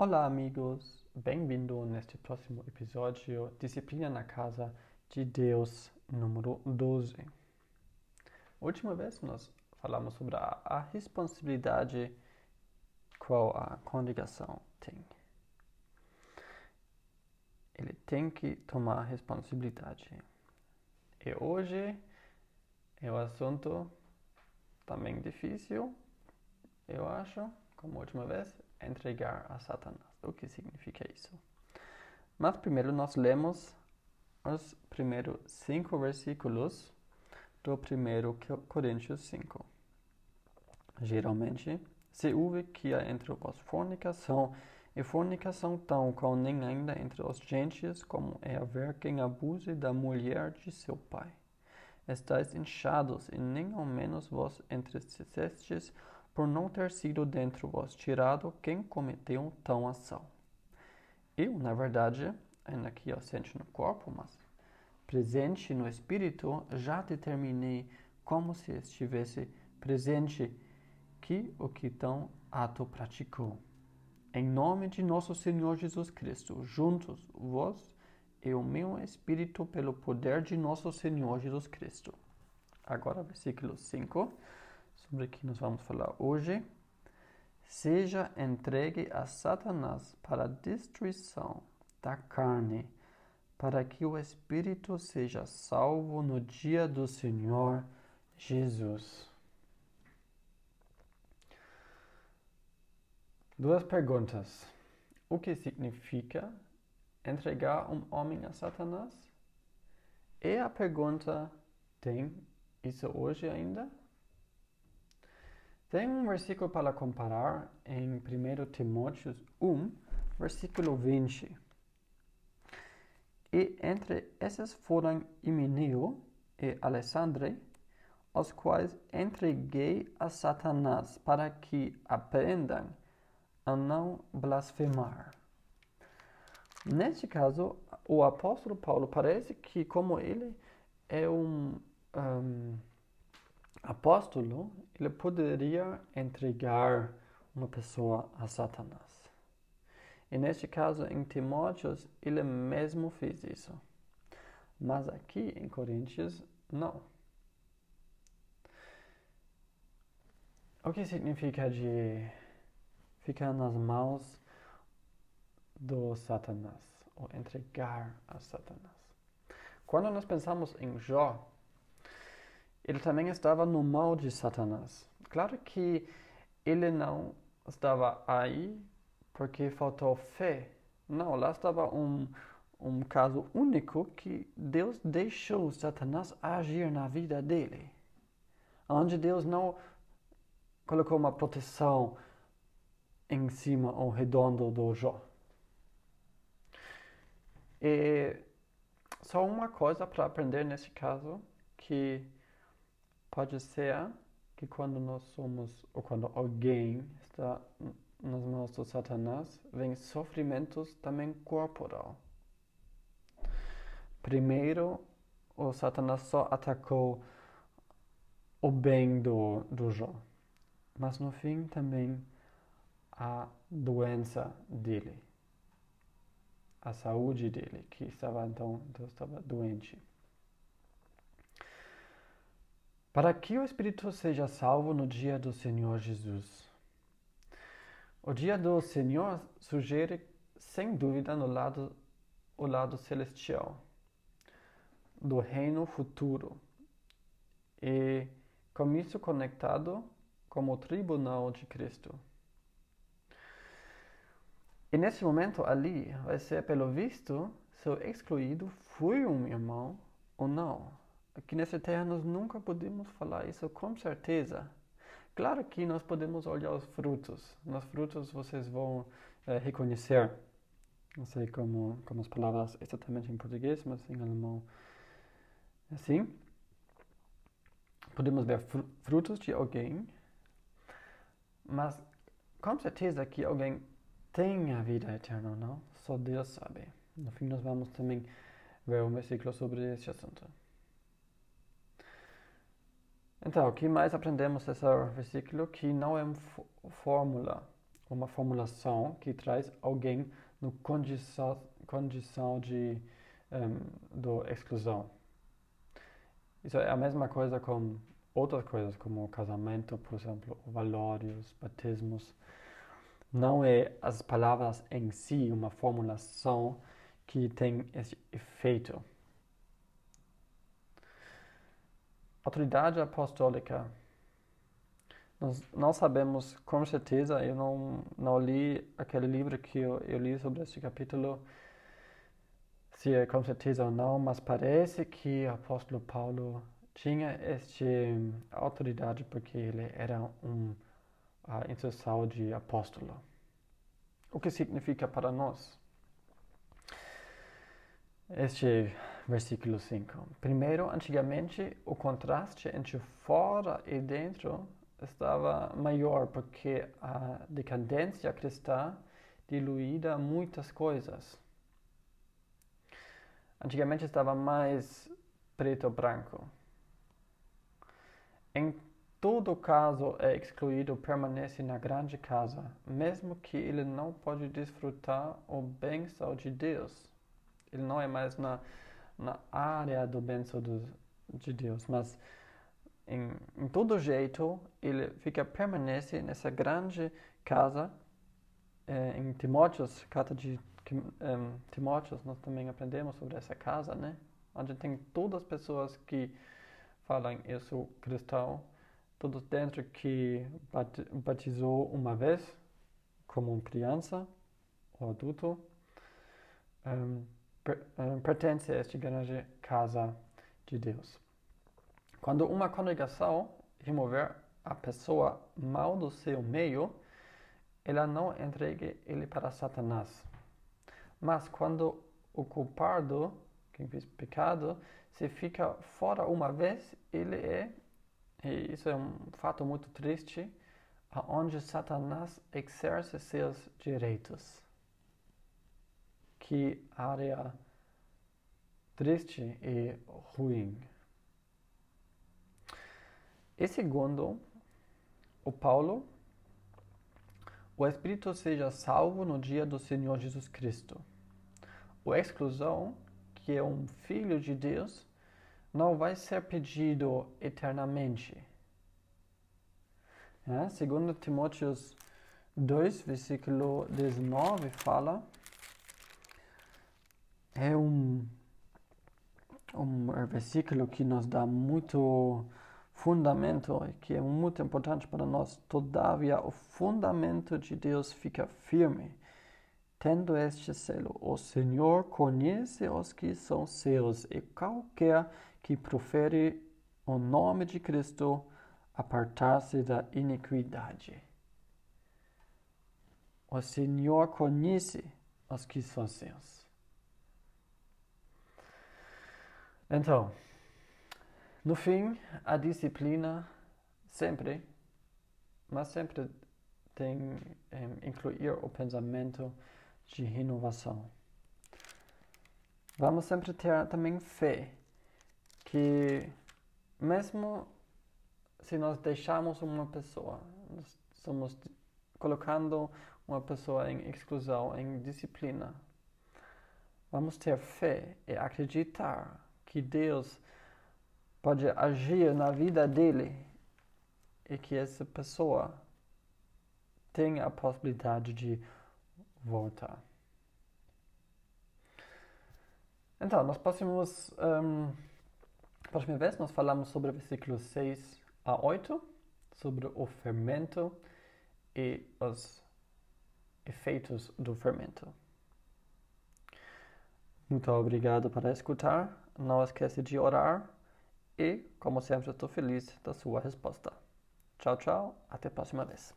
Olá, amigos! Bem-vindo neste próximo episódio Disciplina na Casa de Deus, número 12. última vez nós falamos sobre a, a responsabilidade qual a congregação tem. Ele tem que tomar responsabilidade. E hoje é o assunto também difícil, eu acho, como última vez, entregar a Satanás. O que significa isso? Mas primeiro nós lemos os primeiros cinco versículos do primeiro Coríntios 5. Geralmente se ouve que há entre vós fornicação, e fornicação tão com nem ainda entre os gentios, como é haver quem abuse da mulher de seu pai estáis inchados, e nem ao menos vós entristecestes por não ter sido dentro vós tirado quem cometeu tão ação. Eu, na verdade, ainda aqui ausente no corpo, mas presente no espírito, já determinei como se estivesse presente que o que tão ato praticou. Em nome de nosso Senhor Jesus Cristo, juntos vós e o meu espírito pelo poder de nosso Senhor Jesus Cristo. Agora, versículo 5, sobre que nós vamos falar hoje. Seja entregue a Satanás para a destruição da carne, para que o espírito seja salvo no dia do Senhor Jesus. Duas perguntas. O que significa entregar um homem a Satanás? E a pergunta: tem isso hoje ainda? Tem um versículo para comparar em 1 Timóteo 1, versículo 20. E entre esses foram Himeneu e Alessandre, os quais entreguei a Satanás para que aprendam a não blasfemar. Neste caso, o apóstolo Paulo parece que, como ele é um, um apóstolo, ele poderia entregar uma pessoa a Satanás. E neste caso, em Timóteos, ele mesmo fez isso. Mas aqui em Coríntios, não. O que significa de ficar nas mãos do Satanás, ou entregar a Satanás. Quando nós pensamos em Jó, ele também estava no mal de Satanás. Claro que ele não estava aí porque faltou fé. Não, lá estava um, um caso único que Deus deixou Satanás agir na vida dele. Onde Deus não colocou uma proteção em cima ou redondo do Jó. E só uma coisa para aprender nesse caso, que pode ser que quando nós somos, ou quando alguém está nas mãos do Satanás, vem sofrimentos também corporal. Primeiro, o Satanás só atacou o bem do, do Jó, mas no fim também a doença dele a saúde dele, que estava então, então estava doente. Para que o espírito seja salvo no dia do Senhor Jesus. O dia do Senhor sugere, sem dúvida, no lado, o lado celestial, do reino futuro, e com isso conectado como tribunal de Cristo. E nesse momento ali vai ser pelo visto se o excluído foi um irmão ou não. Aqui nessa terra nós nunca podemos falar isso com certeza. Claro que nós podemos olhar os frutos. Nos frutos vocês vão é, reconhecer. Não sei como, como as palavras exatamente em português, mas em alemão é assim. Podemos ver frutos de alguém, mas com certeza que alguém tem a vida eterna não, só Deus sabe. No fim, nós vamos também ver um versículo sobre esse assunto. Então, o que mais aprendemos nesse versículo? Que não é uma fórmula uma formulação que traz alguém no condição, condição de um, do exclusão. Isso é a mesma coisa com outras coisas, como casamento, por exemplo, valores, batismos. Não é as palavras em si uma formulação que tem esse efeito. Autoridade apostólica. Nós não sabemos com certeza, eu não, não li aquele livro que eu, eu li sobre este capítulo, se é com certeza ou não, mas parece que o apóstolo Paulo tinha esta autoridade porque ele era um uh, de apóstolo. O que significa para nós? Este versículo 5. Primeiro, antigamente, o contraste entre fora e dentro estava maior porque a decadência cristã diluída muitas coisas. Antigamente estava mais preto ou branco. Em todo caso, é excluído permanece na grande casa, mesmo que ele não pode desfrutar o bênção de Deus. Ele não é mais na na área do bênção de Deus, mas em, em todo jeito ele fica permanece nessa grande casa eh, em Timóteos, carta de um, Timóteos, nós também aprendemos sobre essa casa, né? Onde tem todas as pessoas que falam eu sou cristão, todos dentro que batizou uma vez como criança ou adulto. Um, eh, pertence a esta grande casa de Deus. Quando uma congregação remover a pessoa mal do seu meio, ela não entrega ele para Satanás. Mas quando o culpado, quem fez pecado, se fica fora uma vez, ele é, e isso é um fato muito triste, aonde Satanás exerce seus direitos que área triste e ruim. E segundo, o Paulo, o Espírito seja salvo no dia do Senhor Jesus Cristo. O exclusão, que é um filho de Deus, não vai ser pedido eternamente. É? Segundo Timóteos 2, versículo 19, fala é um, um versículo que nos dá muito fundamento, que é muito importante para nós. Todavia, o fundamento de Deus fica firme, tendo este selo: O Senhor conhece os que são seus, e qualquer que profere o nome de Cristo apartar-se da iniquidade. O Senhor conhece os que são seus. Então, no fim, a disciplina sempre, mas sempre tem que incluir o pensamento de renovação. Vamos sempre ter também fé que mesmo se nós deixarmos uma pessoa, estamos colocando uma pessoa em exclusão, em disciplina, vamos ter fé e acreditar que Deus pode agir na vida dele e que essa pessoa tenha a possibilidade de voltar. Então, nós próximos, um, próxima vez nós falamos sobre versículos 6 a 8, sobre o fermento e os efeitos do fermento. Muito obrigado por escutar. Não esquece de orar e, como sempre, estou feliz da sua resposta. Tchau, tchau. Até a próxima vez.